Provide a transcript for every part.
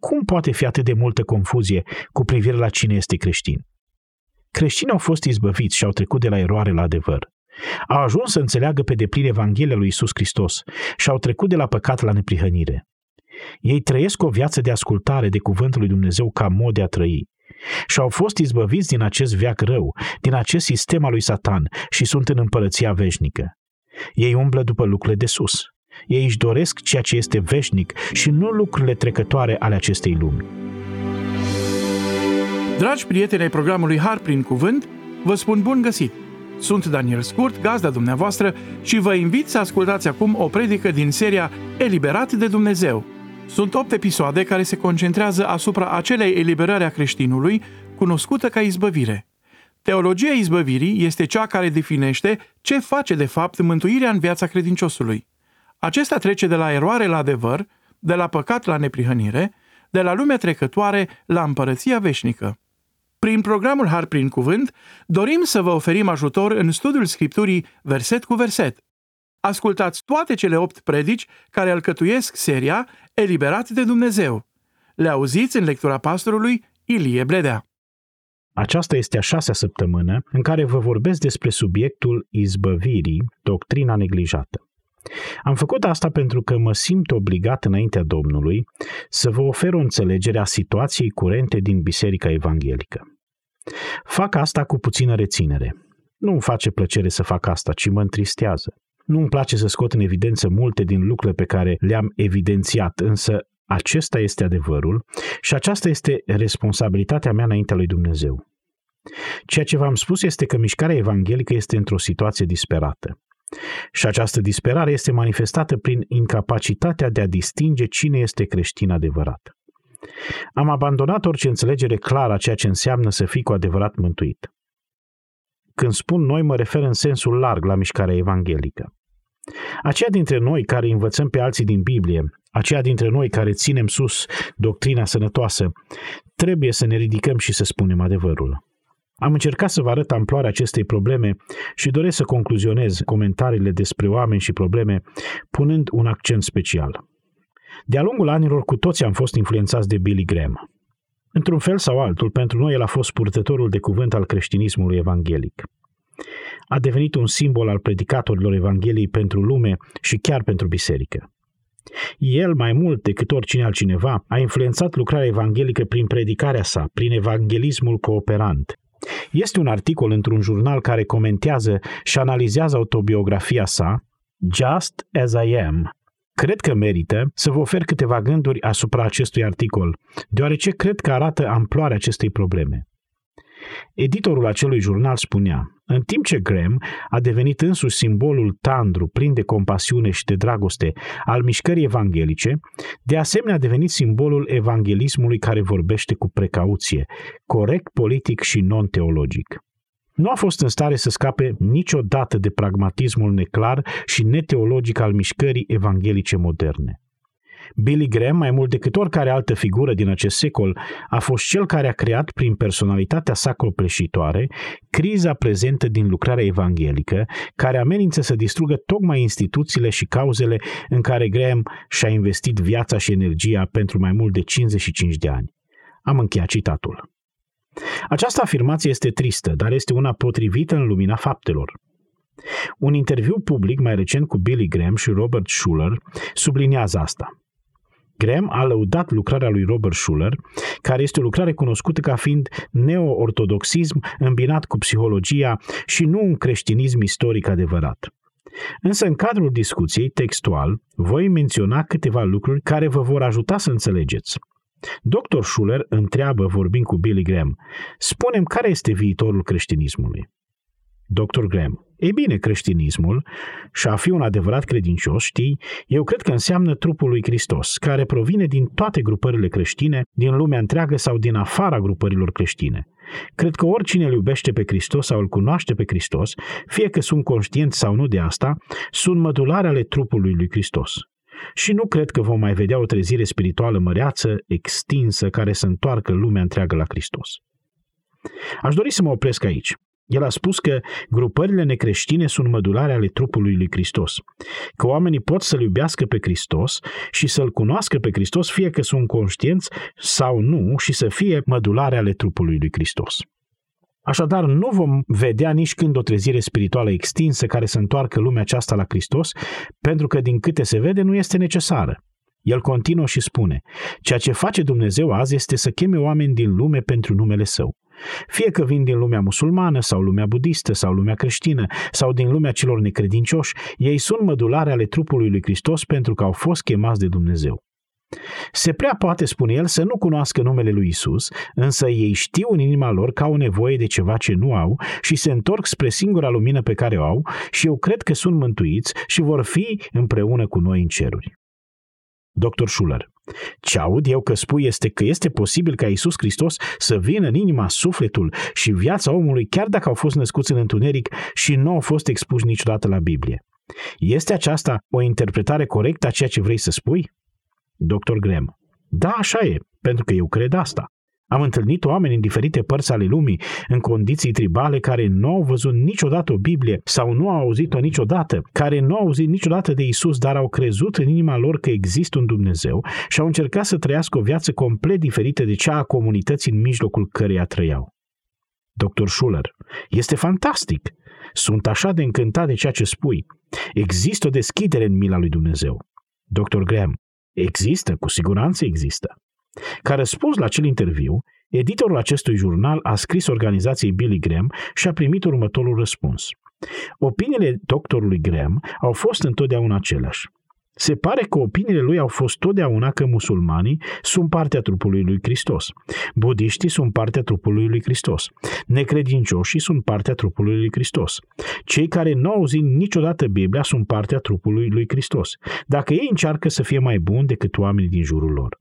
cum poate fi atât de multă confuzie cu privire la cine este creștin? Creștinii au fost izbăviți și au trecut de la eroare la adevăr. Au ajuns să înțeleagă pe deplin Evanghelia lui Isus Hristos și au trecut de la păcat la neprihănire. Ei trăiesc o viață de ascultare de cuvântul lui Dumnezeu ca mod de a trăi și au fost izbăviți din acest veac rău, din acest sistem al lui Satan și sunt în împărăția veșnică. Ei umblă după lucrurile de sus. Ei își doresc ceea ce este veșnic și nu lucrurile trecătoare ale acestei lumi. Dragi prieteni ai programului Har prin Cuvânt, vă spun bun găsit! Sunt Daniel Scurt, gazda dumneavoastră și vă invit să ascultați acum o predică din seria Eliberat de Dumnezeu. Sunt opt episoade care se concentrează asupra acelei eliberări a creștinului, cunoscută ca izbăvire. Teologia izbăvirii este cea care definește ce face de fapt mântuirea în viața credinciosului. Acesta trece de la eroare la adevăr, de la păcat la neprihănire, de la lumea trecătoare la împărăția veșnică. Prin programul Har prin Cuvânt, dorim să vă oferim ajutor în studiul Scripturii verset cu verset. Ascultați toate cele opt predici care alcătuiesc seria Eliberat de Dumnezeu. Le auziți în lectura pastorului Ilie Bledea. Aceasta este a șasea săptămână în care vă vorbesc despre subiectul izbăvirii, doctrina neglijată. Am făcut asta pentru că mă simt obligat înaintea Domnului să vă ofer o înțelegere a situației curente din Biserica Evanghelică. Fac asta cu puțină reținere. Nu îmi face plăcere să fac asta, ci mă întristează. Nu îmi place să scot în evidență multe din lucrurile pe care le-am evidențiat, însă acesta este adevărul și aceasta este responsabilitatea mea înaintea lui Dumnezeu. Ceea ce v-am spus este că mișcarea evanghelică este într-o situație disperată. Și această disperare este manifestată prin incapacitatea de a distinge cine este creștin adevărat. Am abandonat orice înțelegere clară a ceea ce înseamnă să fii cu adevărat mântuit. Când spun noi, mă refer în sensul larg la mișcarea evanghelică. Aceia dintre noi care învățăm pe alții din Biblie, aceia dintre noi care ținem sus doctrina sănătoasă, trebuie să ne ridicăm și să spunem adevărul. Am încercat să vă arăt amploarea acestei probleme și doresc să concluzionez comentariile despre oameni și probleme punând un accent special. De-a lungul anilor, cu toții am fost influențați de Billy Graham. Într-un fel sau altul, pentru noi el a fost purtătorul de cuvânt al creștinismului evanghelic. A devenit un simbol al predicatorilor Evangheliei pentru lume și chiar pentru biserică. El, mai mult decât oricine altcineva, a influențat lucrarea evanghelică prin predicarea sa, prin evanghelismul cooperant, este un articol într-un jurnal care comentează și analizează autobiografia sa, Just as I am. Cred că merită să vă ofer câteva gânduri asupra acestui articol, deoarece cred că arată amploarea acestei probleme. Editorul acelui jurnal spunea, în timp ce Graham a devenit însuși simbolul tandru, plin de compasiune și de dragoste al mișcării evanghelice, de asemenea a devenit simbolul evanghelismului care vorbește cu precauție, corect politic și non-teologic. Nu a fost în stare să scape niciodată de pragmatismul neclar și neteologic al mișcării evanghelice moderne. Billy Graham, mai mult decât oricare altă figură din acest secol, a fost cel care a creat prin personalitatea sa copleșitoare criza prezentă din lucrarea evanghelică, care amenință să distrugă tocmai instituțiile și cauzele în care Graham și-a investit viața și energia pentru mai mult de 55 de ani. Am încheiat citatul. Această afirmație este tristă, dar este una potrivită în lumina faptelor. Un interviu public mai recent cu Billy Graham și Robert Schuller subliniază asta. Graham a lăudat lucrarea lui Robert Schuller, care este o lucrare cunoscută ca fiind neo-ortodoxism îmbinat cu psihologia și nu un creștinism istoric adevărat. Însă, în cadrul discuției textual, voi menționa câteva lucruri care vă vor ajuta să înțelegeți. Dr. Schuller întreabă, vorbind cu Billy Graham, spunem care este viitorul creștinismului. Dr. Graham. Ei bine, creștinismul și a fi un adevărat credincios, știi, eu cred că înseamnă trupul lui Hristos, care provine din toate grupările creștine, din lumea întreagă sau din afara grupărilor creștine. Cred că oricine îl iubește pe Hristos sau îl cunoaște pe Hristos, fie că sunt conștienți sau nu de asta, sunt mădulare ale trupului lui Hristos. Și nu cred că vom mai vedea o trezire spirituală măreață, extinsă, care să întoarcă lumea întreagă la Hristos. Aș dori să mă opresc aici. El a spus că grupările necreștine sunt mădulare ale trupului lui Hristos, că oamenii pot să-L iubească pe Hristos și să-L cunoască pe Hristos, fie că sunt conștienți sau nu, și să fie mădulare ale trupului lui Hristos. Așadar, nu vom vedea nici când o trezire spirituală extinsă care să întoarcă lumea aceasta la Hristos, pentru că din câte se vede nu este necesară. El continuă și spune, ceea ce face Dumnezeu azi este să cheme oameni din lume pentru numele Său. Fie că vin din lumea musulmană sau lumea budistă sau lumea creștină sau din lumea celor necredincioși, ei sunt mădulare ale trupului lui Hristos pentru că au fost chemați de Dumnezeu. Se prea poate, spune el, să nu cunoască numele lui Isus, însă ei știu în inima lor că au nevoie de ceva ce nu au și se întorc spre singura lumină pe care o au și eu cred că sunt mântuiți și vor fi împreună cu noi în ceruri. Dr. Schuller. Ce aud eu că spui este că este posibil ca Isus Hristos să vină în inima, sufletul și viața omului chiar dacă au fost născuți în întuneric și nu au fost expuși niciodată la Biblie. Este aceasta o interpretare corectă a ceea ce vrei să spui? Dr. Graham. Da, așa e, pentru că eu cred asta. Am întâlnit oameni în diferite părți ale lumii, în condiții tribale, care nu au văzut niciodată o Biblie sau nu au auzit-o niciodată, care nu au auzit niciodată de Isus, dar au crezut în inima lor că există un Dumnezeu și au încercat să trăiască o viață complet diferită de cea a comunității în mijlocul căreia trăiau. Dr. Schuller, este fantastic! Sunt așa de încântat de ceea ce spui. Există o deschidere în mila lui Dumnezeu. Dr. Graham, există, cu siguranță există. Ca răspuns la acel interviu, editorul acestui jurnal a scris organizației Billy Graham și a primit următorul răspuns. Opiniile doctorului Graham au fost întotdeauna aceleași. Se pare că opiniile lui au fost totdeauna că musulmanii sunt partea trupului lui Hristos. Budiștii sunt partea trupului lui Hristos. Necredincioșii sunt partea trupului lui Hristos. Cei care nu au auzit niciodată Biblia sunt partea trupului lui Hristos. Dacă ei încearcă să fie mai buni decât oamenii din jurul lor.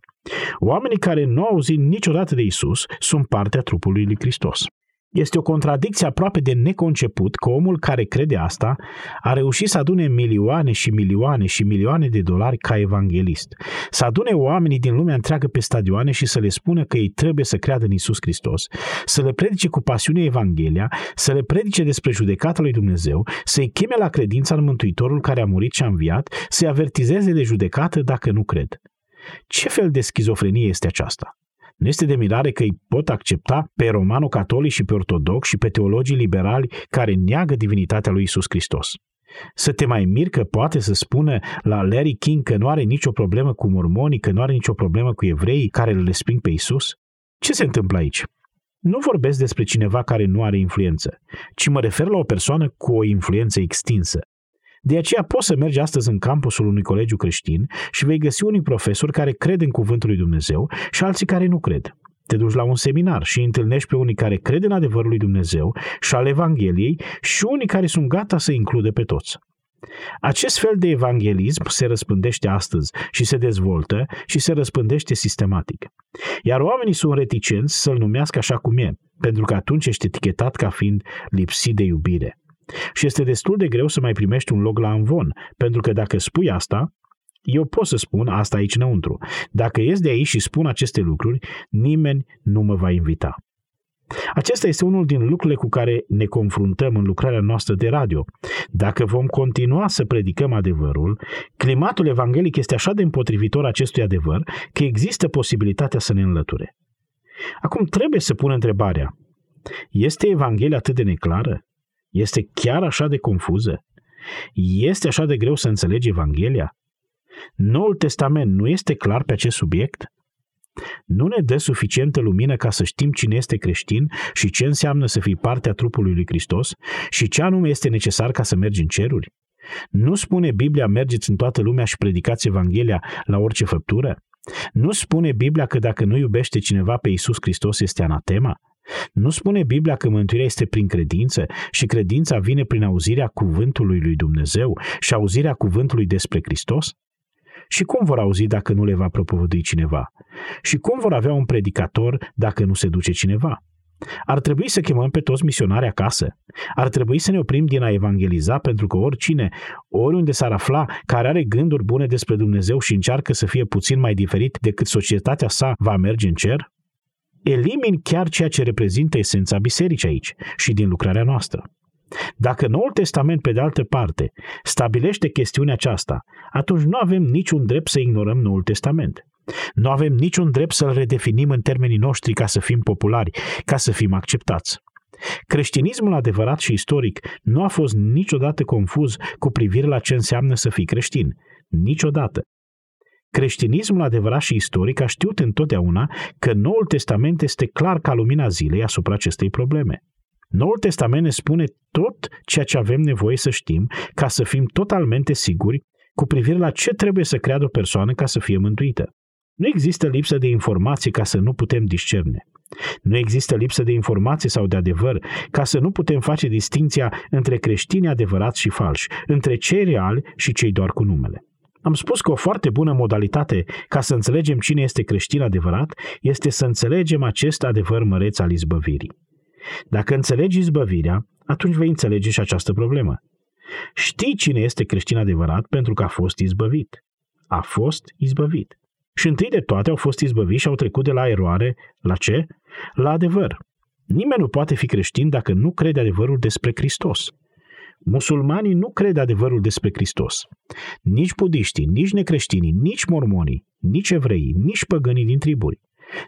Oamenii care nu au auzit niciodată de Isus sunt partea trupului lui Hristos. Este o contradicție aproape de neconceput că omul care crede asta a reușit să adune milioane și milioane și milioane de dolari ca evanghelist. Să adune oamenii din lumea întreagă pe stadioane și să le spună că ei trebuie să creadă în Isus Hristos, să le predice cu pasiune Evanghelia, să le predice despre judecata lui Dumnezeu, să-i cheme la credința în Mântuitorul care a murit și a înviat, să-i avertizeze de judecată dacă nu cred. Ce fel de schizofrenie este aceasta? Nu este de mirare că îi pot accepta pe romano-catolici și pe ortodox și pe teologii liberali care neagă divinitatea lui Isus Hristos. Să te mai mir că poate să spună la Larry King că nu are nicio problemă cu mormonii, că nu are nicio problemă cu evreii care îl resping pe Isus? Ce se întâmplă aici? Nu vorbesc despre cineva care nu are influență, ci mă refer la o persoană cu o influență extinsă. De aceea poți să mergi astăzi în campusul unui colegiu creștin și vei găsi unii profesori care cred în cuvântul lui Dumnezeu și alții care nu cred. Te duci la un seminar și întâlnești pe unii care cred în adevărul lui Dumnezeu și al Evangheliei și unii care sunt gata să include pe toți. Acest fel de evanghelism se răspândește astăzi și se dezvoltă și se răspândește sistematic. Iar oamenii sunt reticenți să-l numească așa cum e, pentru că atunci ești etichetat ca fiind lipsit de iubire. Și este destul de greu să mai primești un loc la Anvon, pentru că dacă spui asta, eu pot să spun asta aici înăuntru. Dacă ies de aici și spun aceste lucruri, nimeni nu mă va invita. Acesta este unul din lucrurile cu care ne confruntăm în lucrarea noastră de radio. Dacă vom continua să predicăm adevărul, climatul evanghelic este așa de împotrivitor acestui adevăr că există posibilitatea să ne înlăture. Acum trebuie să pun întrebarea. Este Evanghelia atât de neclară? Este chiar așa de confuză? Este așa de greu să înțelegi Evanghelia? Noul Testament nu este clar pe acest subiect? Nu ne dă suficientă lumină ca să știm cine este creștin și ce înseamnă să fii parte a trupului lui Hristos și ce anume este necesar ca să mergi în ceruri? Nu spune Biblia mergeți în toată lumea și predicați Evanghelia la orice făptură? Nu spune Biblia că dacă nu iubește cineva pe Isus Hristos este anatema? Nu spune Biblia că mântuirea este prin credință și credința vine prin auzirea cuvântului lui Dumnezeu și auzirea cuvântului despre Hristos? Și cum vor auzi dacă nu le va propovădui cineva? Și cum vor avea un predicator dacă nu se duce cineva? Ar trebui să chemăm pe toți misionari acasă. Ar trebui să ne oprim din a evangeliza pentru că oricine, oriunde s-ar afla, care are gânduri bune despre Dumnezeu și încearcă să fie puțin mai diferit decât societatea sa, va merge în cer? Elimini chiar ceea ce reprezintă esența bisericii aici și din lucrarea noastră. Dacă Noul Testament, pe de altă parte, stabilește chestiunea aceasta, atunci nu avem niciun drept să ignorăm Noul Testament. Nu avem niciun drept să-l redefinim în termenii noștri ca să fim populari, ca să fim acceptați. Creștinismul adevărat și istoric nu a fost niciodată confuz cu privire la ce înseamnă să fii creștin. Niciodată. Creștinismul adevărat și istoric a știut întotdeauna că Noul Testament este clar ca lumina zilei asupra acestei probleme. Noul Testament ne spune tot ceea ce avem nevoie să știm ca să fim totalmente siguri cu privire la ce trebuie să creadă o persoană ca să fie mântuită. Nu există lipsă de informații ca să nu putem discerne. Nu există lipsă de informații sau de adevăr ca să nu putem face distinția între creștini adevărați și falși, între cei reali și cei doar cu numele. Am spus că o foarte bună modalitate ca să înțelegem cine este creștin adevărat este să înțelegem acest adevăr măreț al izbăvirii. Dacă înțelegi izbăvirea, atunci vei înțelege și această problemă. Știi cine este creștin adevărat pentru că a fost izbăvit. A fost izbăvit. Și întâi de toate au fost izbăviți și au trecut de la eroare la ce? La adevăr. Nimeni nu poate fi creștin dacă nu crede adevărul despre Hristos. Musulmanii nu cred adevărul despre Hristos. Nici budiștii, nici necreștinii, nici mormonii, nici evreii, nici păgânii din triburi.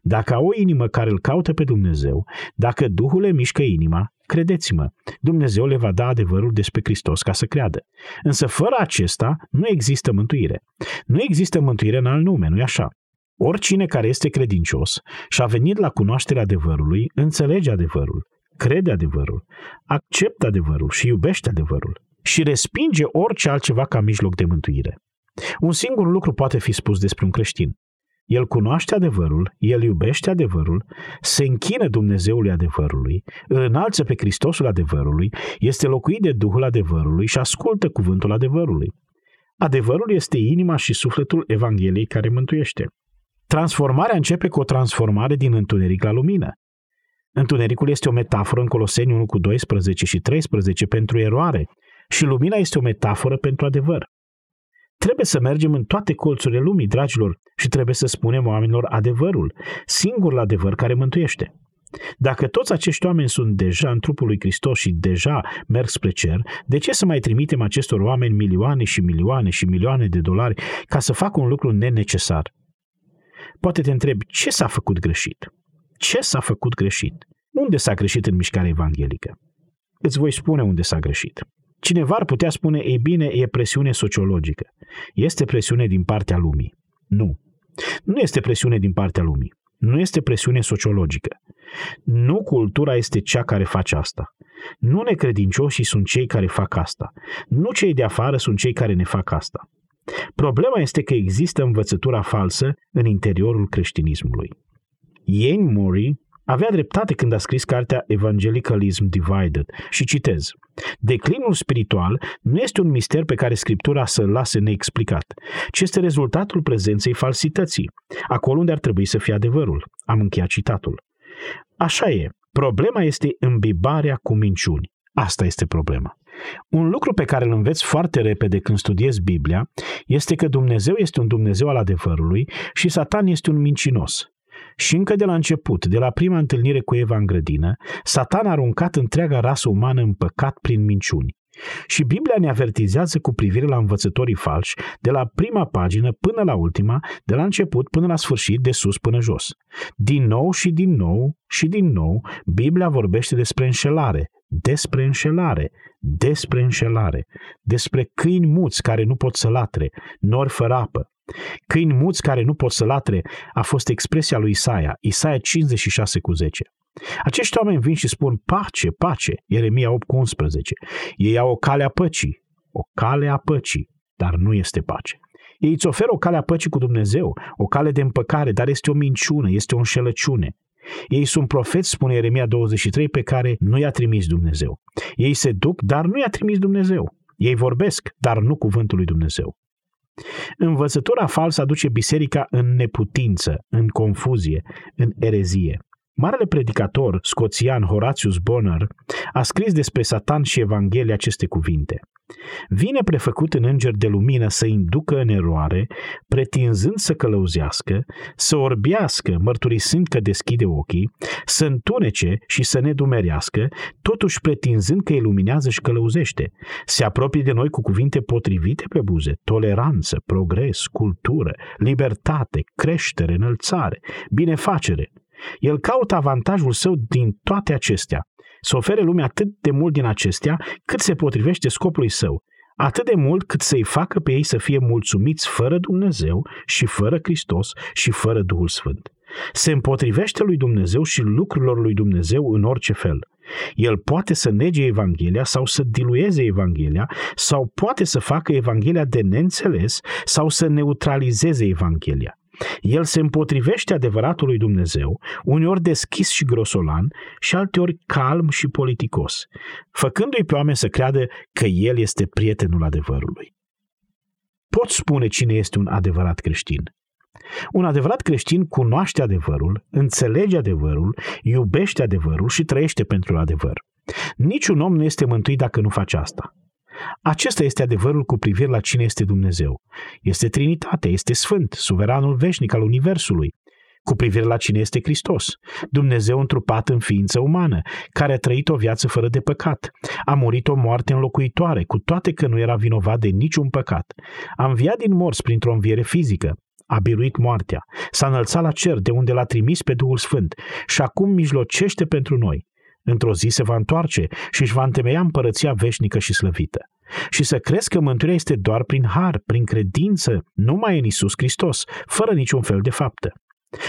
Dacă au o inimă care îl caută pe Dumnezeu, dacă Duhul le mișcă inima, credeți-mă, Dumnezeu le va da adevărul despre Hristos ca să creadă. Însă fără acesta nu există mântuire. Nu există mântuire în alt nume, nu-i așa? Oricine care este credincios și a venit la cunoașterea adevărului, înțelege adevărul, crede adevărul, acceptă adevărul și iubește adevărul și respinge orice altceva ca mijloc de mântuire. Un singur lucru poate fi spus despre un creștin. El cunoaște adevărul, el iubește adevărul, se închină Dumnezeului adevărului, îl înalță pe Hristosul adevărului, este locuit de Duhul adevărului și ascultă cuvântul adevărului. Adevărul este inima și sufletul Evangheliei care mântuiește. Transformarea începe cu o transformare din întuneric la lumină. Întunericul este o metaforă în Coloseni 1 cu 12 și 13 pentru eroare și lumina este o metaforă pentru adevăr. Trebuie să mergem în toate colțurile lumii, dragilor, și trebuie să spunem oamenilor adevărul, singurul adevăr care mântuiește. Dacă toți acești oameni sunt deja în trupul lui Hristos și deja merg spre cer, de ce să mai trimitem acestor oameni milioane și milioane și milioane de dolari ca să facă un lucru nenecesar? Poate te întrebi, ce s-a făcut greșit? Ce s-a făcut greșit? Unde s-a greșit în mișcarea evanghelică? Îți voi spune unde s-a greșit. Cineva ar putea spune, ei bine, e presiune sociologică. Este presiune din partea lumii. Nu. Nu este presiune din partea lumii. Nu este presiune sociologică. Nu cultura este cea care face asta. Nu necredincioșii sunt cei care fac asta. Nu cei de afară sunt cei care ne fac asta. Problema este că există învățătura falsă în interiorul creștinismului. Ian Murray avea dreptate când a scris cartea Evangelicalism Divided și citez Declinul spiritual nu este un mister pe care Scriptura să-l lase neexplicat, ci este rezultatul prezenței falsității, acolo unde ar trebui să fie adevărul. Am încheiat citatul. Așa e. Problema este îmbibarea cu minciuni. Asta este problema. Un lucru pe care îl înveți foarte repede când studiezi Biblia este că Dumnezeu este un Dumnezeu al adevărului și Satan este un mincinos. Și încă de la început, de la prima întâlnire cu Eva în grădină, Satan a aruncat întreaga rasă umană în păcat prin minciuni. Și Biblia ne avertizează cu privire la învățătorii falși, de la prima pagină până la ultima, de la început până la sfârșit, de sus până jos. Din nou și din nou și din nou, Biblia vorbește despre înșelare, despre înșelare, despre înșelare, despre câini muți care nu pot să latre, nori fără apă, Câini muți care nu pot să latre a fost expresia lui Isaia, Isaia 56 cu 10. Acești oameni vin și spun pace, pace, Ieremia 8 cu 11. Ei au o cale a păcii, o cale a păcii, dar nu este pace. Ei îți oferă o cale a păcii cu Dumnezeu, o cale de împăcare, dar este o minciună, este o înșelăciune. Ei sunt profeți, spune Ieremia 23, pe care nu i-a trimis Dumnezeu. Ei se duc, dar nu i-a trimis Dumnezeu. Ei vorbesc, dar nu cuvântul lui Dumnezeu. Învățătura falsă aduce biserica în neputință, în confuzie, în erezie. Marele predicator scoțian Horatius Bonner a scris despre Satan și Evanghelia aceste cuvinte. Vine prefăcut în înger de lumină să inducă în eroare, pretinzând să călăuzească, să orbească, mărturisind că deschide ochii, să întunece și să ne dumerească, totuși pretinzând că iluminează și călăuzește. Se apropie de noi cu cuvinte potrivite pe buze, toleranță, progres, cultură, libertate, creștere, înălțare, binefacere. El caută avantajul său din toate acestea, să ofere lumea atât de mult din acestea cât se potrivește scopului său, atât de mult cât să-i facă pe ei să fie mulțumiți fără Dumnezeu și fără Hristos și fără Duhul Sfânt. Se împotrivește lui Dumnezeu și lucrurilor lui Dumnezeu în orice fel. El poate să nege Evanghelia sau să dilueze Evanghelia sau poate să facă Evanghelia de neînțeles sau să neutralizeze Evanghelia. El se împotrivește adevăratului Dumnezeu, uneori deschis și grosolan și alteori calm și politicos, făcându-i pe oameni să creadă că el este prietenul adevărului. Pot spune cine este un adevărat creștin. Un adevărat creștin cunoaște adevărul, înțelege adevărul, iubește adevărul și trăiește pentru adevăr. Niciun om nu este mântuit dacă nu face asta. Acesta este adevărul cu privire la cine este Dumnezeu. Este Trinitate, este Sfânt, suveranul veșnic al Universului. Cu privire la cine este Hristos, Dumnezeu întrupat în ființă umană, care a trăit o viață fără de păcat, a murit o moarte înlocuitoare, cu toate că nu era vinovat de niciun păcat, a înviat din morți printr-o înviere fizică, a biruit moartea, s-a înălțat la cer de unde l-a trimis pe Duhul Sfânt și acum mijlocește pentru noi. Într-o zi se va întoarce și își va întemeia împărăția veșnică și slăvită. Și să crezi că mântuirea este doar prin har, prin credință, numai în Isus Hristos, fără niciun fel de faptă.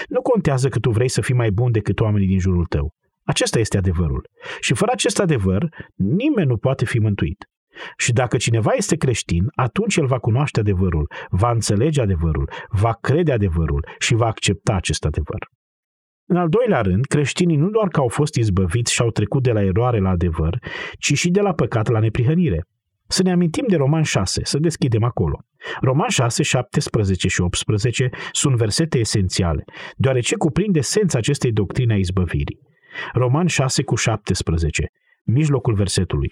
Nu contează că tu vrei să fii mai bun decât oamenii din jurul tău. Acesta este adevărul. Și fără acest adevăr, nimeni nu poate fi mântuit. Și dacă cineva este creștin, atunci el va cunoaște adevărul, va înțelege adevărul, va crede adevărul și va accepta acest adevăr. În al doilea rând, creștinii nu doar că au fost izbăviți și au trecut de la eroare la adevăr, ci și de la păcat la neprihănire. Să ne amintim de Roman 6, să deschidem acolo. Roman 6, 17 și 18 sunt versete esențiale, deoarece cuprind esența acestei doctrine a izbăvirii. Roman 6 cu 17, mijlocul versetului.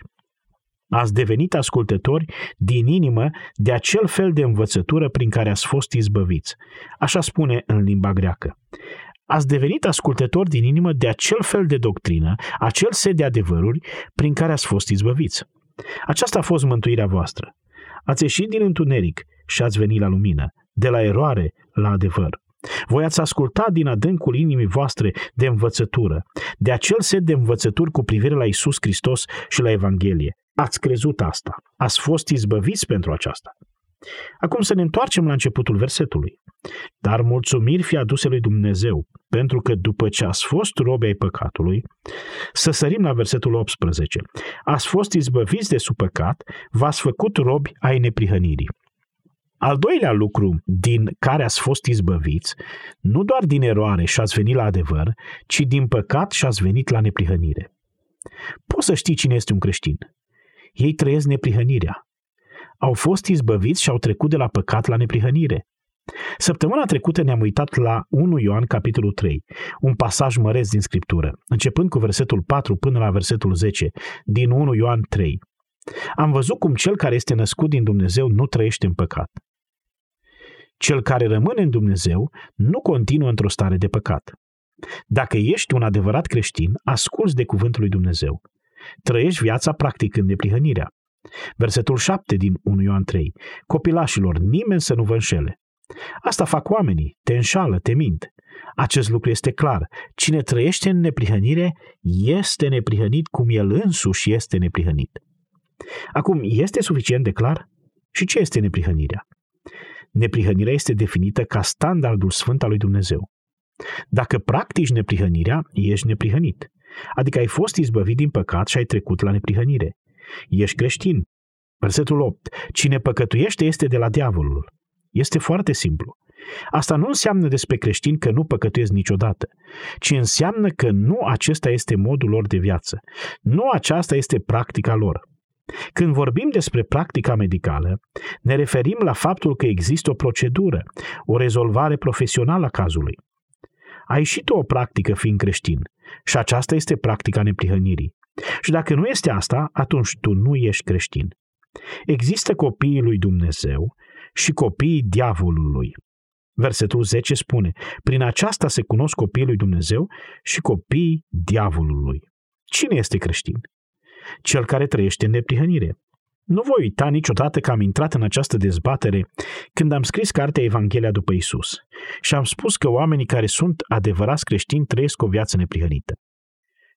Ați devenit ascultători din inimă de acel fel de învățătură prin care ați fost izbăviți. Așa spune în limba greacă ați devenit ascultători din inimă de acel fel de doctrină, acel set de adevăruri prin care ați fost izbăviți. Aceasta a fost mântuirea voastră. Ați ieșit din întuneric și ați venit la lumină, de la eroare la adevăr. Voi ați ascultat din adâncul inimii voastre de învățătură, de acel set de învățături cu privire la Isus Hristos și la Evanghelie. Ați crezut asta. Ați fost izbăviți pentru aceasta. Acum să ne întoarcem la începutul versetului. Dar mulțumiri fi aduse lui Dumnezeu, pentru că după ce ați fost robe ai păcatului, să sărim la versetul 18, ați fost izbăviți de sub păcat, v-ați făcut robi ai neprihănirii. Al doilea lucru din care ați fost izbăviți, nu doar din eroare și ați venit la adevăr, ci din păcat și ați venit la neprihănire. Poți să știi cine este un creștin. Ei trăiesc neprihănirea. Au fost izbăviți și au trecut de la păcat la neprihănire. Săptămâna trecută ne-am uitat la 1 Ioan, capitolul 3, un pasaj măreț din Scriptură, începând cu versetul 4 până la versetul 10, din 1 Ioan 3. Am văzut cum cel care este născut din Dumnezeu nu trăiește în păcat. Cel care rămâne în Dumnezeu nu continuă într-o stare de păcat. Dacă ești un adevărat creștin, asculți de cuvântul lui Dumnezeu. Trăiești viața practicând neprihănirea. Versetul 7 din 1 Ioan 3. Copilașilor, nimeni să nu vă înșele. Asta fac oamenii, te înșală, te mint. Acest lucru este clar. Cine trăiește în neprihănire este neprihănit cum el însuși este neprihănit. Acum, este suficient de clar? Și ce este neprihănirea? Neprihănirea este definită ca standardul sfânt al lui Dumnezeu. Dacă practici neprihănirea, ești neprihănit. Adică ai fost izbăvit din păcat și ai trecut la neprihănire. Ești creștin. Versetul 8. Cine păcătuiește este de la diavolul. Este foarte simplu. Asta nu înseamnă despre creștini că nu păcătuiesc niciodată, ci înseamnă că nu acesta este modul lor de viață. Nu aceasta este practica lor. Când vorbim despre practica medicală, ne referim la faptul că există o procedură, o rezolvare profesională a cazului. Ai și tu o practică fiind creștin și aceasta este practica neprihănirii. Și dacă nu este asta, atunci tu nu ești creștin. Există copiii lui Dumnezeu și copiii diavolului. Versetul 10 spune, prin aceasta se cunosc copiii lui Dumnezeu și copiii diavolului. Cine este creștin? Cel care trăiește în neprihănire. Nu voi uita niciodată că am intrat în această dezbatere când am scris cartea Evanghelia după Isus și am spus că oamenii care sunt adevărați creștini trăiesc o viață neprihănită.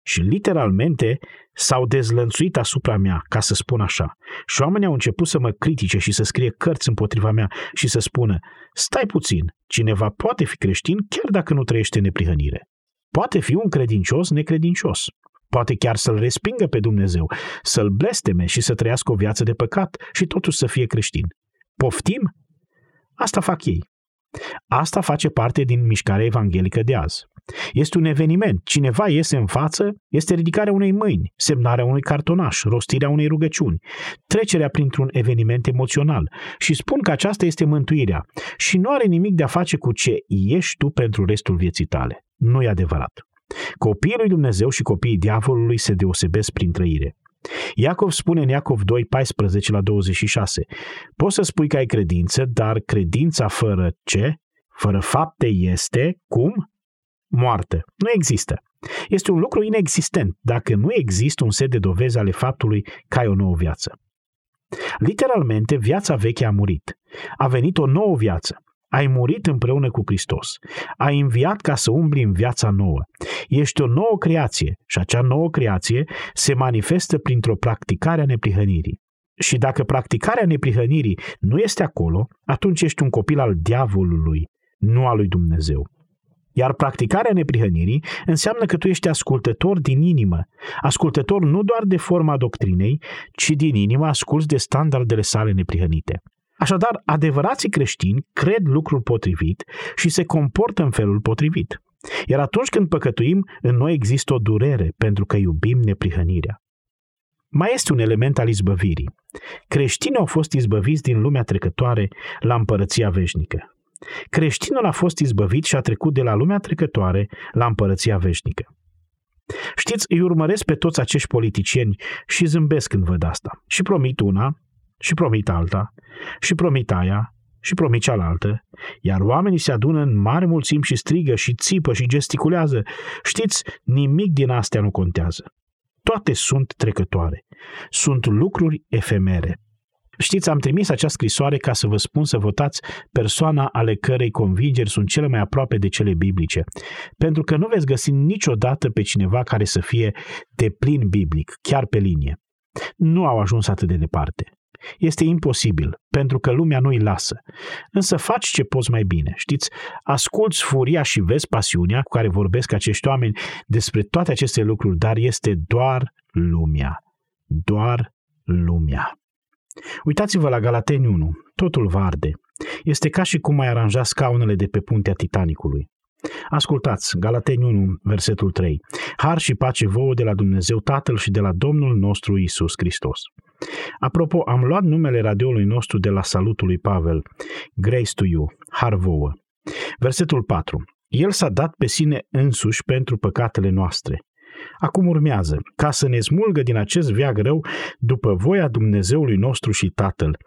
Și literalmente s-au dezlănțuit asupra mea, ca să spun așa. Și oamenii au început să mă critique și să scrie cărți împotriva mea și să spună, stai puțin, cineva poate fi creștin chiar dacă nu trăiește în neprihănire. Poate fi un credincios necredincios. Poate chiar să-L respingă pe Dumnezeu, să-L blesteme și să trăiască o viață de păcat și totuși să fie creștin. Poftim? Asta fac ei. Asta face parte din mișcarea evanghelică de azi. Este un eveniment. Cineva iese în față, este ridicarea unei mâini, semnarea unui cartonaș, rostirea unei rugăciuni, trecerea printr-un eveniment emoțional și spun că aceasta este mântuirea și nu are nimic de a face cu ce ești tu pentru restul vieții tale. Nu e adevărat. Copiii lui Dumnezeu și copiii diavolului se deosebesc prin trăire. Iacov spune în Iacov 2, 14 la 26, poți să spui că ai credință, dar credința fără ce? Fără fapte este, cum? Moarte. Nu există. Este un lucru inexistent dacă nu există un set de dovezi ale faptului că ai o nouă viață. Literalmente, viața veche a murit. A venit o nouă viață. Ai murit împreună cu Hristos. Ai înviat ca să umbli în viața nouă. Ești o nouă creație și acea nouă creație se manifestă printr-o practicare a neprihănirii. Și dacă practicarea neprihănirii nu este acolo, atunci ești un copil al diavolului, nu al lui Dumnezeu. Iar practicarea neprihănirii înseamnă că tu ești ascultător din inimă, ascultător nu doar de forma doctrinei, ci din inimă asculți de standardele sale neprihănite. Așadar, adevărații creștini cred lucrul potrivit și se comportă în felul potrivit. Iar atunci când păcătuim, în noi există o durere pentru că iubim neprihănirea. Mai este un element al izbăvirii. Creștinii au fost izbăviți din lumea trecătoare la împărăția veșnică. Creștinul a fost izbăvit și a trecut de la lumea trecătoare la împărăția veșnică. Știți, îi urmăresc pe toți acești politicieni și zâmbesc când văd asta. Și promit una, și promit alta, și promit aia, și promit cealaltă, iar oamenii se adună în mare mulțimi și strigă și țipă și gesticulează. Știți, nimic din astea nu contează. Toate sunt trecătoare. Sunt lucruri efemere. Știți, am trimis această scrisoare ca să vă spun să votați persoana ale cărei convingeri sunt cele mai aproape de cele biblice, pentru că nu veți găsi niciodată pe cineva care să fie de plin biblic, chiar pe linie. Nu au ajuns atât de departe. Este imposibil, pentru că lumea nu-i lasă. Însă faci ce poți mai bine, știți? Asculți furia și vezi pasiunea cu care vorbesc acești oameni despre toate aceste lucruri, dar este doar lumea. Doar lumea. Uitați-vă la Galateni 1. Totul va arde. Este ca și cum ai aranja scaunele de pe puntea Titanicului. Ascultați, Galateni 1, versetul 3. Har și pace vouă de la Dumnezeu Tatăl și de la Domnul nostru Isus Hristos. Apropo, am luat numele radioului nostru de la salutul lui Pavel. Grace to you, har vouă. Versetul 4. El s-a dat pe sine însuși pentru păcatele noastre. Acum urmează, ca să ne smulgă din acest veag rău după voia Dumnezeului nostru și Tatăl.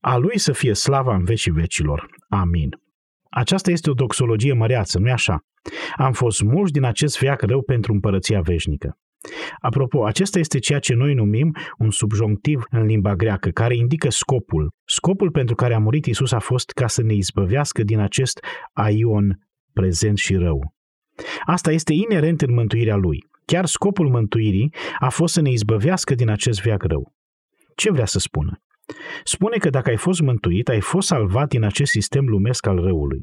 A Lui să fie slava în vecii vecilor. Amin. Aceasta este o doxologie măreață, nu-i așa? Am fost smulși din acest veac rău pentru împărăția veșnică. Apropo, acesta este ceea ce noi numim un subjonctiv în limba greacă, care indică scopul. Scopul pentru care a murit Isus a fost ca să ne izbăvească din acest aion prezent și rău. Asta este inerent în mântuirea lui. Chiar scopul mântuirii a fost să ne izbăvească din acest veac rău. Ce vrea să spună? Spune că dacă ai fost mântuit, ai fost salvat din acest sistem lumesc al răului.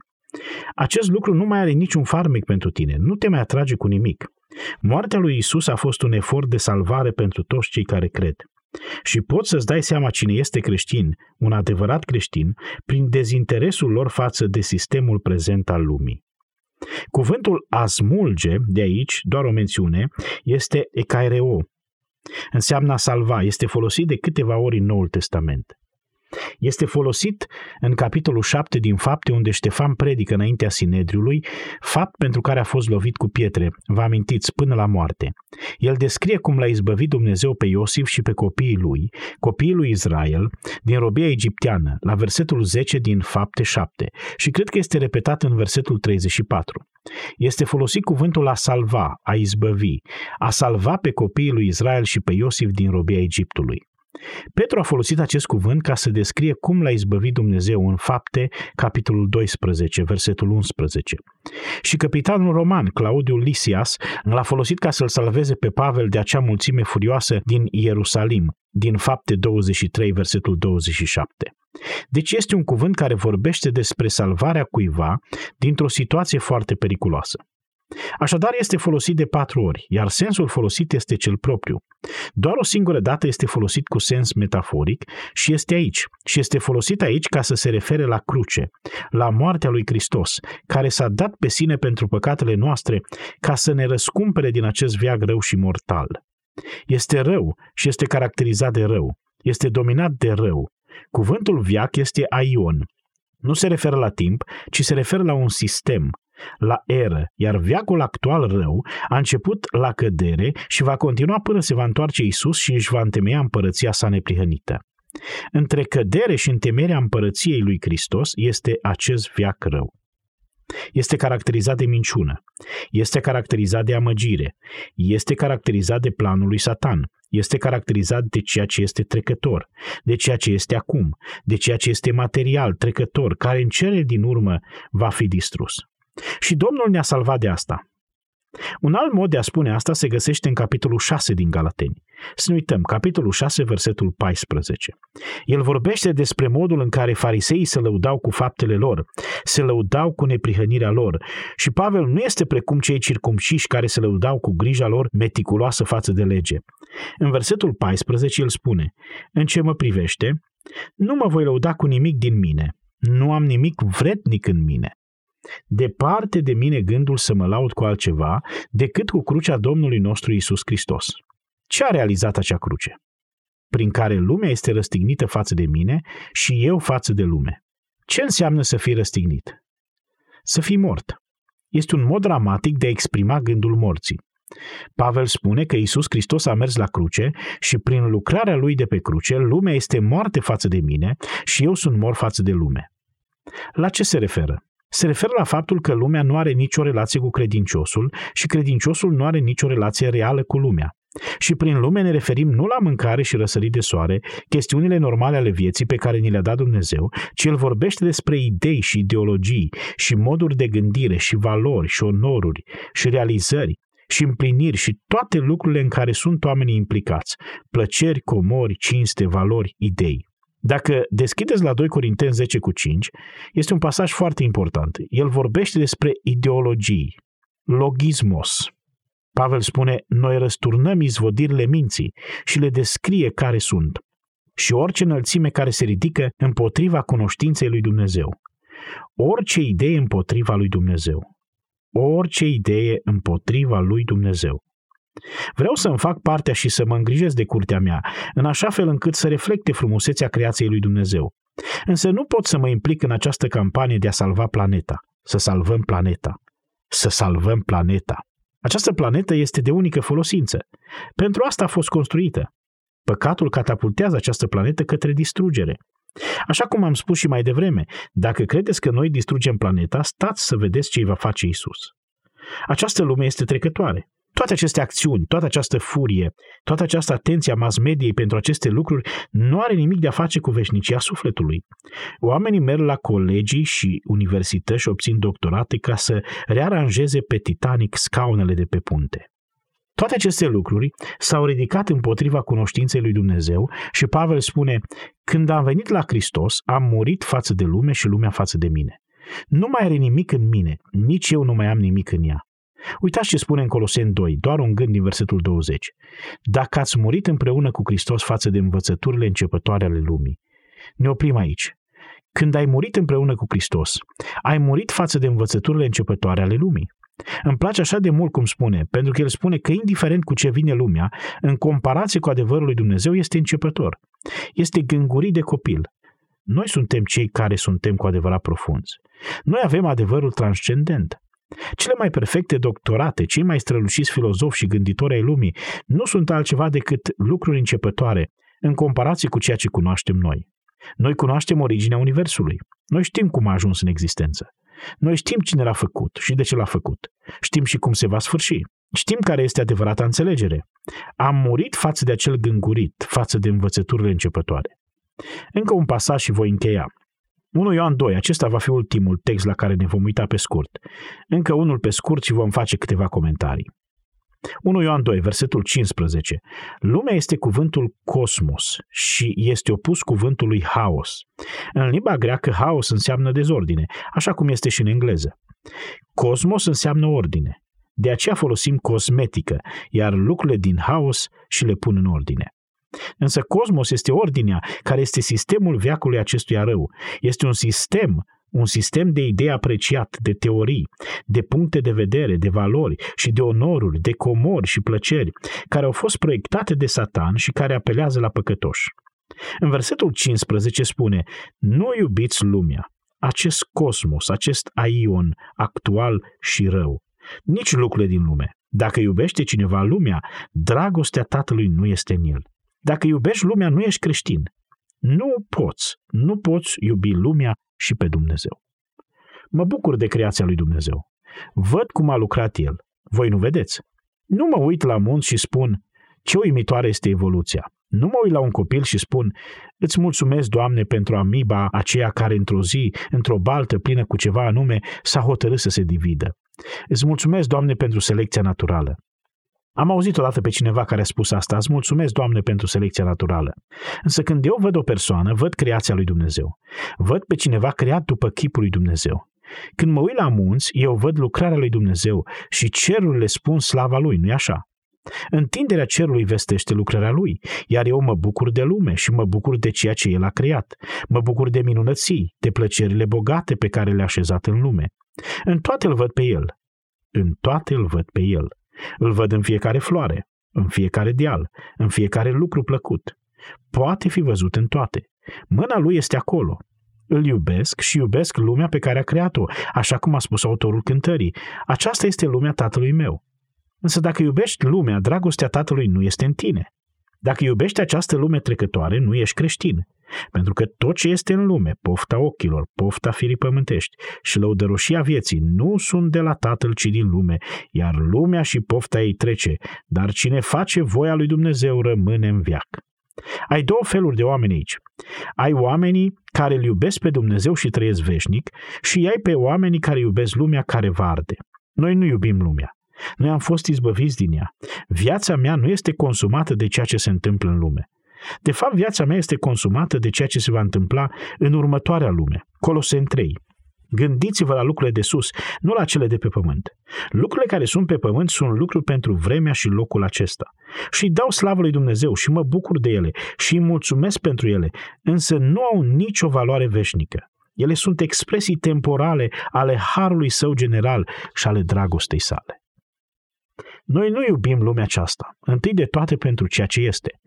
Acest lucru nu mai are niciun farmec pentru tine, nu te mai atrage cu nimic. Moartea lui Isus a fost un efort de salvare pentru toți cei care cred. Și poți să-ți dai seama cine este creștin, un adevărat creștin, prin dezinteresul lor față de sistemul prezent al lumii. Cuvântul a smulge, de aici, doar o mențiune, este ecaireo. Înseamnă a salva, este folosit de câteva ori în Noul Testament. Este folosit în capitolul 7 din Fapte, unde Ștefan predică înaintea Sinedriului, fapt pentru care a fost lovit cu pietre, vă amintiți, până la moarte. El descrie cum l-a izbăvit Dumnezeu pe Iosif și pe copiii lui, copiii lui Israel, din robia egipteană, la versetul 10 din Fapte 7 și cred că este repetat în versetul 34. Este folosit cuvântul a salva, a izbăvi, a salva pe copiii lui Israel și pe Iosif din robia Egiptului. Petru a folosit acest cuvânt ca să descrie cum l-a izbăvit Dumnezeu în fapte, capitolul 12, versetul 11. Și capitanul roman, Claudiu Lisias, l-a folosit ca să-l salveze pe Pavel de acea mulțime furioasă din Ierusalim, din fapte 23, versetul 27. Deci este un cuvânt care vorbește despre salvarea cuiva dintr-o situație foarte periculoasă. Așadar este folosit de patru ori, iar sensul folosit este cel propriu. Doar o singură dată este folosit cu sens metaforic și este aici. Și este folosit aici ca să se refere la cruce, la moartea lui Hristos, care s-a dat pe sine pentru păcatele noastre ca să ne răscumpere din acest viag rău și mortal. Este rău și este caracterizat de rău. Este dominat de rău. Cuvântul viac este aion. Nu se referă la timp, ci se referă la un sistem, la eră, iar viacul actual rău a început la cădere și va continua până se va întoarce Isus și își va întemeia împărăția sa neprihănită. Între cădere și întemeierea împărăției lui Hristos este acest viac rău. Este caracterizat de minciună, este caracterizat de amăgire, este caracterizat de planul lui Satan, este caracterizat de ceea ce este trecător, de ceea ce este acum, de ceea ce este material, trecător, care în cele din urmă va fi distrus. Și Domnul ne-a salvat de asta. Un alt mod de a spune asta se găsește în capitolul 6 din Galateni. Să nu uităm, capitolul 6, versetul 14. El vorbește despre modul în care fariseii se lăudau cu faptele lor, se lăudau cu neprihănirea lor și Pavel nu este precum cei circumciși care se lăudau cu grija lor meticuloasă față de lege. În versetul 14 el spune, în ce mă privește, nu mă voi lăuda cu nimic din mine, nu am nimic vrednic în mine, Departe de mine gândul să mă laud cu altceva decât cu crucea Domnului nostru Isus Hristos. Ce a realizat acea cruce? Prin care lumea este răstignită față de mine și eu față de lume. Ce înseamnă să fii răstignit? Să fii mort. Este un mod dramatic de a exprima gândul morții. Pavel spune că Isus Hristos a mers la cruce și prin lucrarea lui de pe cruce, lumea este moarte față de mine și eu sunt mort față de lume. La ce se referă? Se referă la faptul că lumea nu are nicio relație cu credinciosul și credinciosul nu are nicio relație reală cu lumea. Și prin lume ne referim nu la mâncare și răsărit de soare, chestiunile normale ale vieții pe care ni le-a dat Dumnezeu, ci El vorbește despre idei și ideologii și moduri de gândire și valori și onoruri și realizări și împliniri și toate lucrurile în care sunt oamenii implicați, plăceri, comori, cinste, valori, idei. Dacă deschideți la 2 Corinteni 10 cu 5, este un pasaj foarte important. El vorbește despre ideologii, logismos. Pavel spune, noi răsturnăm izvodirile minții și le descrie care sunt și orice înălțime care se ridică împotriva cunoștinței lui Dumnezeu. Orice idee împotriva lui Dumnezeu. Orice idee împotriva lui Dumnezeu. Vreau să-mi fac partea și să mă îngrijesc de curtea mea, în așa fel încât să reflecte frumusețea creației lui Dumnezeu. Însă nu pot să mă implic în această campanie de a salva planeta, să salvăm planeta, să salvăm planeta. Această planetă este de unică folosință. Pentru asta a fost construită. Păcatul catapultează această planetă către distrugere. Așa cum am spus și mai devreme, dacă credeți că noi distrugem planeta, stați să vedeți ce îi va face Isus. Această lume este trecătoare. Toate aceste acțiuni, toată această furie, toată această atenție a mass mediei pentru aceste lucruri nu are nimic de a face cu veșnicia sufletului. Oamenii merg la colegii și universități și obțin doctorate ca să rearanjeze pe Titanic scaunele de pe punte. Toate aceste lucruri s-au ridicat împotriva cunoștinței lui Dumnezeu și Pavel spune, când am venit la Hristos, am murit față de lume și lumea față de mine. Nu mai are nimic în mine, nici eu nu mai am nimic în ea. Uitați ce spune în Coloseni 2, doar un gând din versetul 20. Dacă ați murit împreună cu Hristos față de învățăturile începătoare ale lumii. Ne oprim aici. Când ai murit împreună cu Hristos, ai murit față de învățăturile începătoare ale lumii. Îmi place așa de mult cum spune, pentru că el spune că indiferent cu ce vine lumea, în comparație cu adevărul lui Dumnezeu este începător. Este gângurit de copil. Noi suntem cei care suntem cu adevărat profunzi. Noi avem adevărul transcendent. Cele mai perfecte doctorate, cei mai străluciți filozofi și gânditori ai lumii nu sunt altceva decât lucruri începătoare în comparație cu ceea ce cunoaștem noi. Noi cunoaștem originea Universului. Noi știm cum a ajuns în existență. Noi știm cine l-a făcut și de ce l-a făcut. Știm și cum se va sfârși. Știm care este adevărata înțelegere. Am murit față de acel gângurit, față de învățăturile începătoare. Încă un pasaj și voi încheia. 1 Ioan 2, acesta va fi ultimul text la care ne vom uita pe scurt. Încă unul pe scurt și vom face câteva comentarii. 1 Ioan 2, versetul 15. Lumea este cuvântul cosmos și este opus cuvântului haos. În limba greacă, haos înseamnă dezordine, așa cum este și în engleză. Cosmos înseamnă ordine. De aceea folosim cosmetică, iar lucrurile din haos și le pun în ordine. Însă cosmos este ordinea, care este sistemul veacului acestuia rău. Este un sistem un sistem de idei apreciat, de teorii, de puncte de vedere, de valori și de onoruri, de comori și plăceri, care au fost proiectate de Satan și care apelează la păcătoși. În versetul 15 spune, nu iubiți lumea, acest cosmos, acest aion actual și rău, nici lucrurile din lume. Dacă iubește cineva lumea, dragostea Tatălui nu este în el. Dacă iubești lumea, nu ești creștin. Nu poți, nu poți iubi lumea și pe Dumnezeu. Mă bucur de creația lui Dumnezeu. Văd cum a lucrat El. Voi nu vedeți. Nu mă uit la munți și spun, ce uimitoare este evoluția. Nu mă uit la un copil și spun, îți mulțumesc, Doamne, pentru amiba aceea care într-o zi, într-o baltă plină cu ceva anume, s-a hotărât să se dividă. Îți mulțumesc, Doamne, pentru selecția naturală. Am auzit odată pe cineva care a spus asta, îți mulțumesc, Doamne, pentru selecția naturală. Însă când eu văd o persoană, văd creația lui Dumnezeu. Văd pe cineva creat după chipul lui Dumnezeu. Când mă uit la munți, eu văd lucrarea lui Dumnezeu și cerurile spun slava lui, nu-i așa? Întinderea cerului vestește lucrarea lui, iar eu mă bucur de lume și mă bucur de ceea ce el a creat. Mă bucur de minunății, de plăcerile bogate pe care le-a așezat în lume. În toate îl văd pe el. În toate îl văd pe el. Îl văd în fiecare floare, în fiecare deal, în fiecare lucru plăcut. Poate fi văzut în toate. Mâna lui este acolo. Îl iubesc și iubesc lumea pe care a creat-o, așa cum a spus autorul cântării. Aceasta este lumea tatălui meu. Însă dacă iubești lumea, dragostea tatălui nu este în tine. Dacă iubești această lume trecătoare, nu ești creștin. Pentru că tot ce este în lume, pofta ochilor, pofta firii pământești și lăudăroșia vieții, nu sunt de la Tatăl, ci din lume, iar lumea și pofta ei trece, dar cine face voia lui Dumnezeu rămâne în viac. Ai două feluri de oameni aici. Ai oamenii care îl iubesc pe Dumnezeu și trăiesc veșnic și ai pe oamenii care iubesc lumea care va arde. Noi nu iubim lumea. Noi am fost izbăviți din ea. Viața mea nu este consumată de ceea ce se întâmplă în lume. De fapt, viața mea este consumată de ceea ce se va întâmpla în următoarea lume. Coloseni 3. Gândiți-vă la lucrurile de sus, nu la cele de pe pământ. Lucrurile care sunt pe pământ sunt lucruri pentru vremea și locul acesta. Și îi dau slavă lui Dumnezeu și mă bucur de ele și îi mulțumesc pentru ele, însă nu au nicio valoare veșnică. Ele sunt expresii temporale ale harului său general și ale dragostei sale. Noi nu iubim lumea aceasta, întâi de toate pentru ceea ce este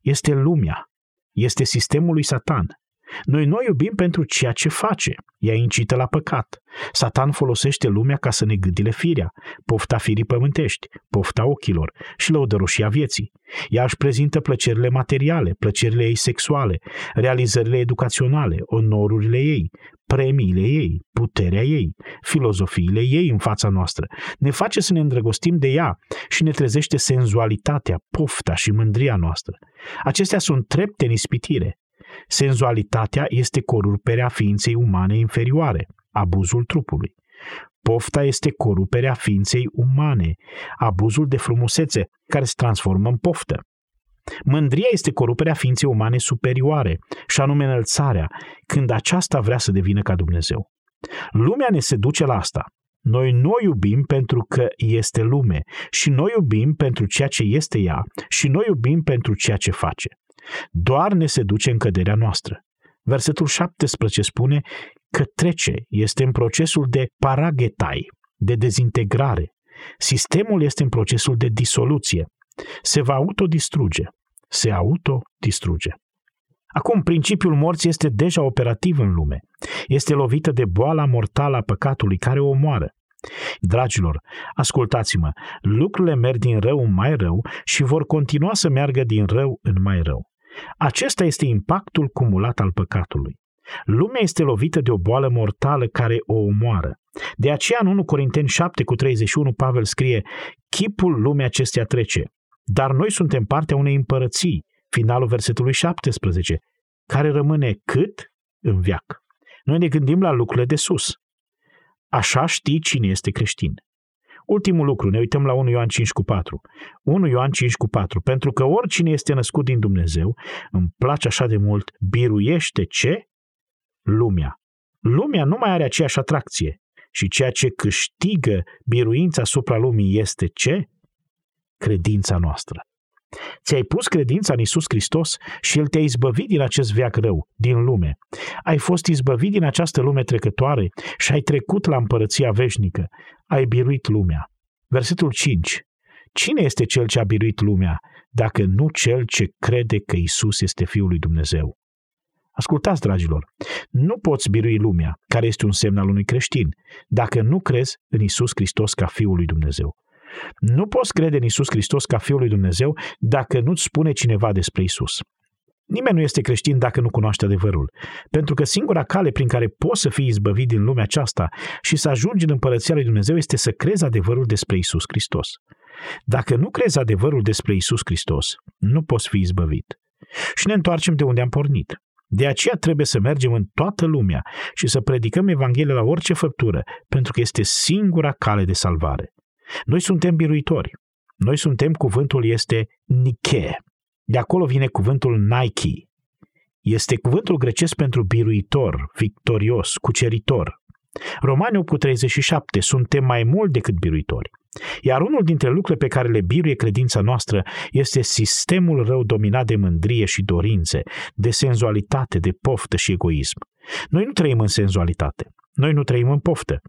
este lumea, este sistemul lui Satan. Noi nu iubim pentru ceea ce face, ea incită la păcat. Satan folosește lumea ca să ne gâdile firea, pofta firii pământești, pofta ochilor și lăudăroșia vieții. Ea își prezintă plăcerile materiale, plăcerile ei sexuale, realizările educaționale, onorurile ei, premiile ei, puterea ei, filozofiile ei în fața noastră. Ne face să ne îndrăgostim de ea și ne trezește senzualitatea, pofta și mândria noastră. Acestea sunt trepte în ispitire. Senzualitatea este coruperea ființei umane inferioare, abuzul trupului. Pofta este coruperea ființei umane, abuzul de frumusețe, care se transformă în poftă. Mândria este coruperea ființei umane superioare, și anume înălțarea, când aceasta vrea să devină ca Dumnezeu. Lumea ne seduce la asta. Noi nu o iubim pentru că este lume și noi iubim pentru ceea ce este ea și noi iubim pentru ceea ce face. Doar ne seduce în căderea noastră. Versetul 17 spune că trece, este în procesul de paragetai, de dezintegrare. Sistemul este în procesul de disoluție. Se va autodistruge. Se autodistruge. Acum, principiul morții este deja operativ în lume. Este lovită de boala mortală a păcatului care o omoară. Dragilor, ascultați-mă, lucrurile merg din rău în mai rău și vor continua să meargă din rău în mai rău. Acesta este impactul cumulat al păcatului. Lumea este lovită de o boală mortală care o omoară. De aceea în 1 Corinteni 7 cu 31 Pavel scrie Chipul lumea acestea trece, dar noi suntem partea unei împărății, finalul versetului 17, care rămâne cât? În viac. Noi ne gândim la lucrurile de sus. Așa știi cine este creștin. Ultimul lucru, ne uităm la 1 Ioan 5 cu 4. 1 Ioan 5 cu 4. Pentru că oricine este născut din Dumnezeu, îmi place așa de mult, biruiește ce? Lumea. Lumea nu mai are aceeași atracție. Și ceea ce câștigă biruința asupra lumii este ce? Credința noastră. Ți-ai pus credința în Isus Hristos și El te-a izbăvit din acest veac rău, din lume. Ai fost izbăvit din această lume trecătoare și ai trecut la împărăția veșnică. Ai biruit lumea. Versetul 5. Cine este cel ce a biruit lumea, dacă nu cel ce crede că Isus este Fiul lui Dumnezeu? Ascultați, dragilor, nu poți birui lumea, care este un semn al unui creștin, dacă nu crezi în Isus Hristos ca Fiul lui Dumnezeu. Nu poți crede în Isus Hristos ca Fiul lui Dumnezeu dacă nu-ți spune cineva despre Isus. Nimeni nu este creștin dacă nu cunoaște adevărul, pentru că singura cale prin care poți să fii izbăvit din lumea aceasta și să ajungi în împărăția lui Dumnezeu este să crezi adevărul despre Isus Hristos. Dacă nu crezi adevărul despre Isus Hristos, nu poți fi izbăvit. Și ne întoarcem de unde am pornit. De aceea trebuie să mergem în toată lumea și să predicăm Evanghelia la orice făptură, pentru că este singura cale de salvare. Noi suntem biruitori. Noi suntem, cuvântul este Nike. De acolo vine cuvântul Nike. Este cuvântul grecesc pentru biruitor, victorios, cuceritor. Romani 8 cu 37, suntem mai mult decât biruitori. Iar unul dintre lucrurile pe care le biruie credința noastră este sistemul rău dominat de mândrie și dorințe, de senzualitate, de poftă și egoism. Noi nu trăim în senzualitate. Noi nu trăim în poftă.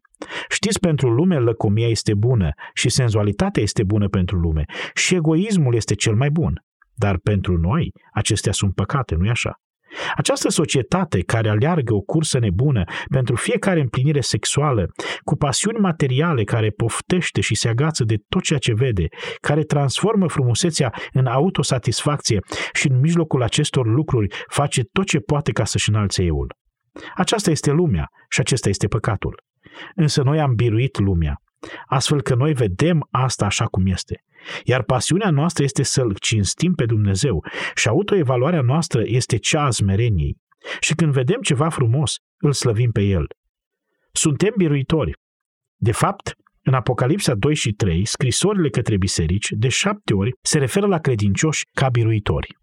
Știți, pentru lume lăcomia este bună și senzualitatea este bună pentru lume și egoismul este cel mai bun. Dar pentru noi acestea sunt păcate, nu-i așa? Această societate care aleargă o cursă nebună pentru fiecare împlinire sexuală, cu pasiuni materiale care poftește și se agață de tot ceea ce vede, care transformă frumusețea în autosatisfacție și în mijlocul acestor lucruri face tot ce poate ca să-și înalțe euul. Aceasta este lumea și acesta este păcatul. Însă noi am biruit lumea, astfel că noi vedem asta așa cum este. Iar pasiunea noastră este să-L cinstim pe Dumnezeu și autoevaluarea noastră este cea a smereniei. Și când vedem ceva frumos, îl slăvim pe El. Suntem biruitori. De fapt, în Apocalipsa 2 și 3, scrisorile către biserici, de șapte ori, se referă la credincioși ca biruitori.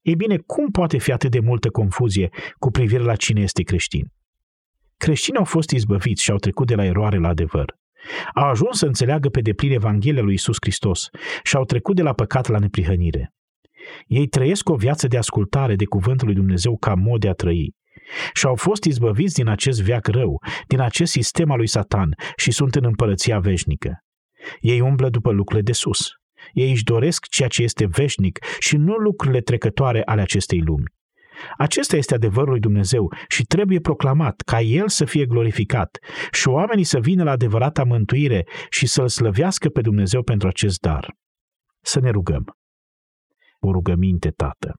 Ei bine, cum poate fi atât de multă confuzie cu privire la cine este creștin? Creștinii au fost izbăviți și au trecut de la eroare la adevăr. Au ajuns să înțeleagă pe deplin Evanghelia lui Isus Hristos și au trecut de la păcat la neprihănire. Ei trăiesc o viață de ascultare de cuvântul lui Dumnezeu ca mod de a trăi și au fost izbăviți din acest veac rău, din acest sistem al lui Satan și sunt în împărăția veșnică. Ei umblă după lucrurile de sus. Ei își doresc ceea ce este veșnic și nu lucrurile trecătoare ale acestei lumi. Acesta este adevărul lui Dumnezeu și trebuie proclamat ca El să fie glorificat și oamenii să vină la adevărata mântuire și să-L slăvească pe Dumnezeu pentru acest dar. Să ne rugăm. O rugăminte, Tată.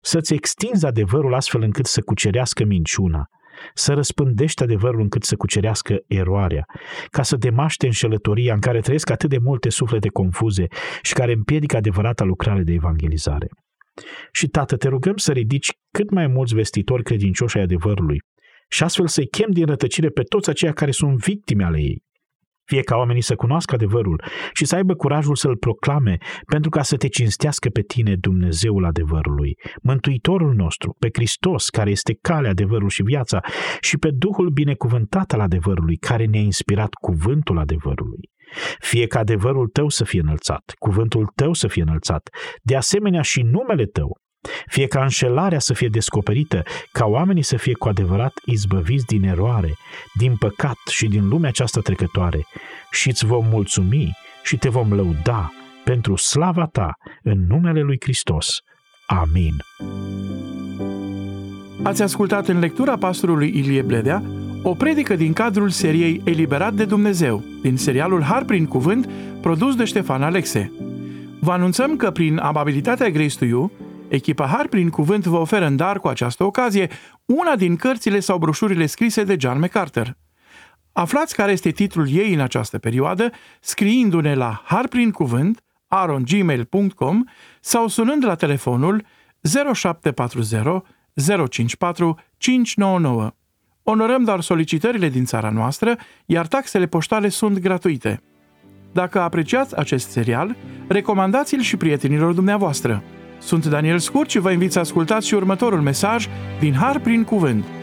Să-ți extinzi adevărul astfel încât să cucerească minciuna, să răspândești adevărul încât să cucerească eroarea, ca să demaște înșelătoria în care trăiesc atât de multe suflete confuze și care împiedică adevărata lucrare de evangelizare. Și, Tată, te rugăm să ridici cât mai mulți vestitori credincioși ai adevărului și astfel să-i chem din rătăcire pe toți aceia care sunt victime ale ei. Fie ca oamenii să cunoască adevărul și să aibă curajul să-l proclame pentru ca să te cinstească pe tine Dumnezeul adevărului, Mântuitorul nostru, pe Hristos, care este calea, adevărul și viața, și pe Duhul binecuvântat al adevărului, care ne-a inspirat cuvântul adevărului. Fie ca adevărul tău să fie înălțat, cuvântul tău să fie înălțat, de asemenea și numele tău, fie ca înșelarea să fie descoperită, ca oamenii să fie cu adevărat izbăviți din eroare, din păcat și din lumea aceasta trecătoare și îți vom mulțumi și te vom lăuda pentru slava ta în numele lui Hristos. Amin. Ați ascultat în lectura pastorului Ilie Bledea o predică din cadrul seriei Eliberat de Dumnezeu, din serialul Har prin Cuvânt, produs de Ștefan Alexe. Vă anunțăm că prin amabilitatea Grace to You, echipa Har prin Cuvânt vă oferă în dar cu această ocazie una din cărțile sau broșurile scrise de John MacArthur. Aflați care este titlul ei în această perioadă scriindu-ne la harprincuvânt arongmail.com sau sunând la telefonul 0740 054 599. Onorăm doar solicitările din țara noastră, iar taxele poștale sunt gratuite. Dacă apreciați acest serial, recomandați-l și prietenilor dumneavoastră. Sunt Daniel Scurt și vă invit să ascultați și următorul mesaj din Har prin Cuvânt –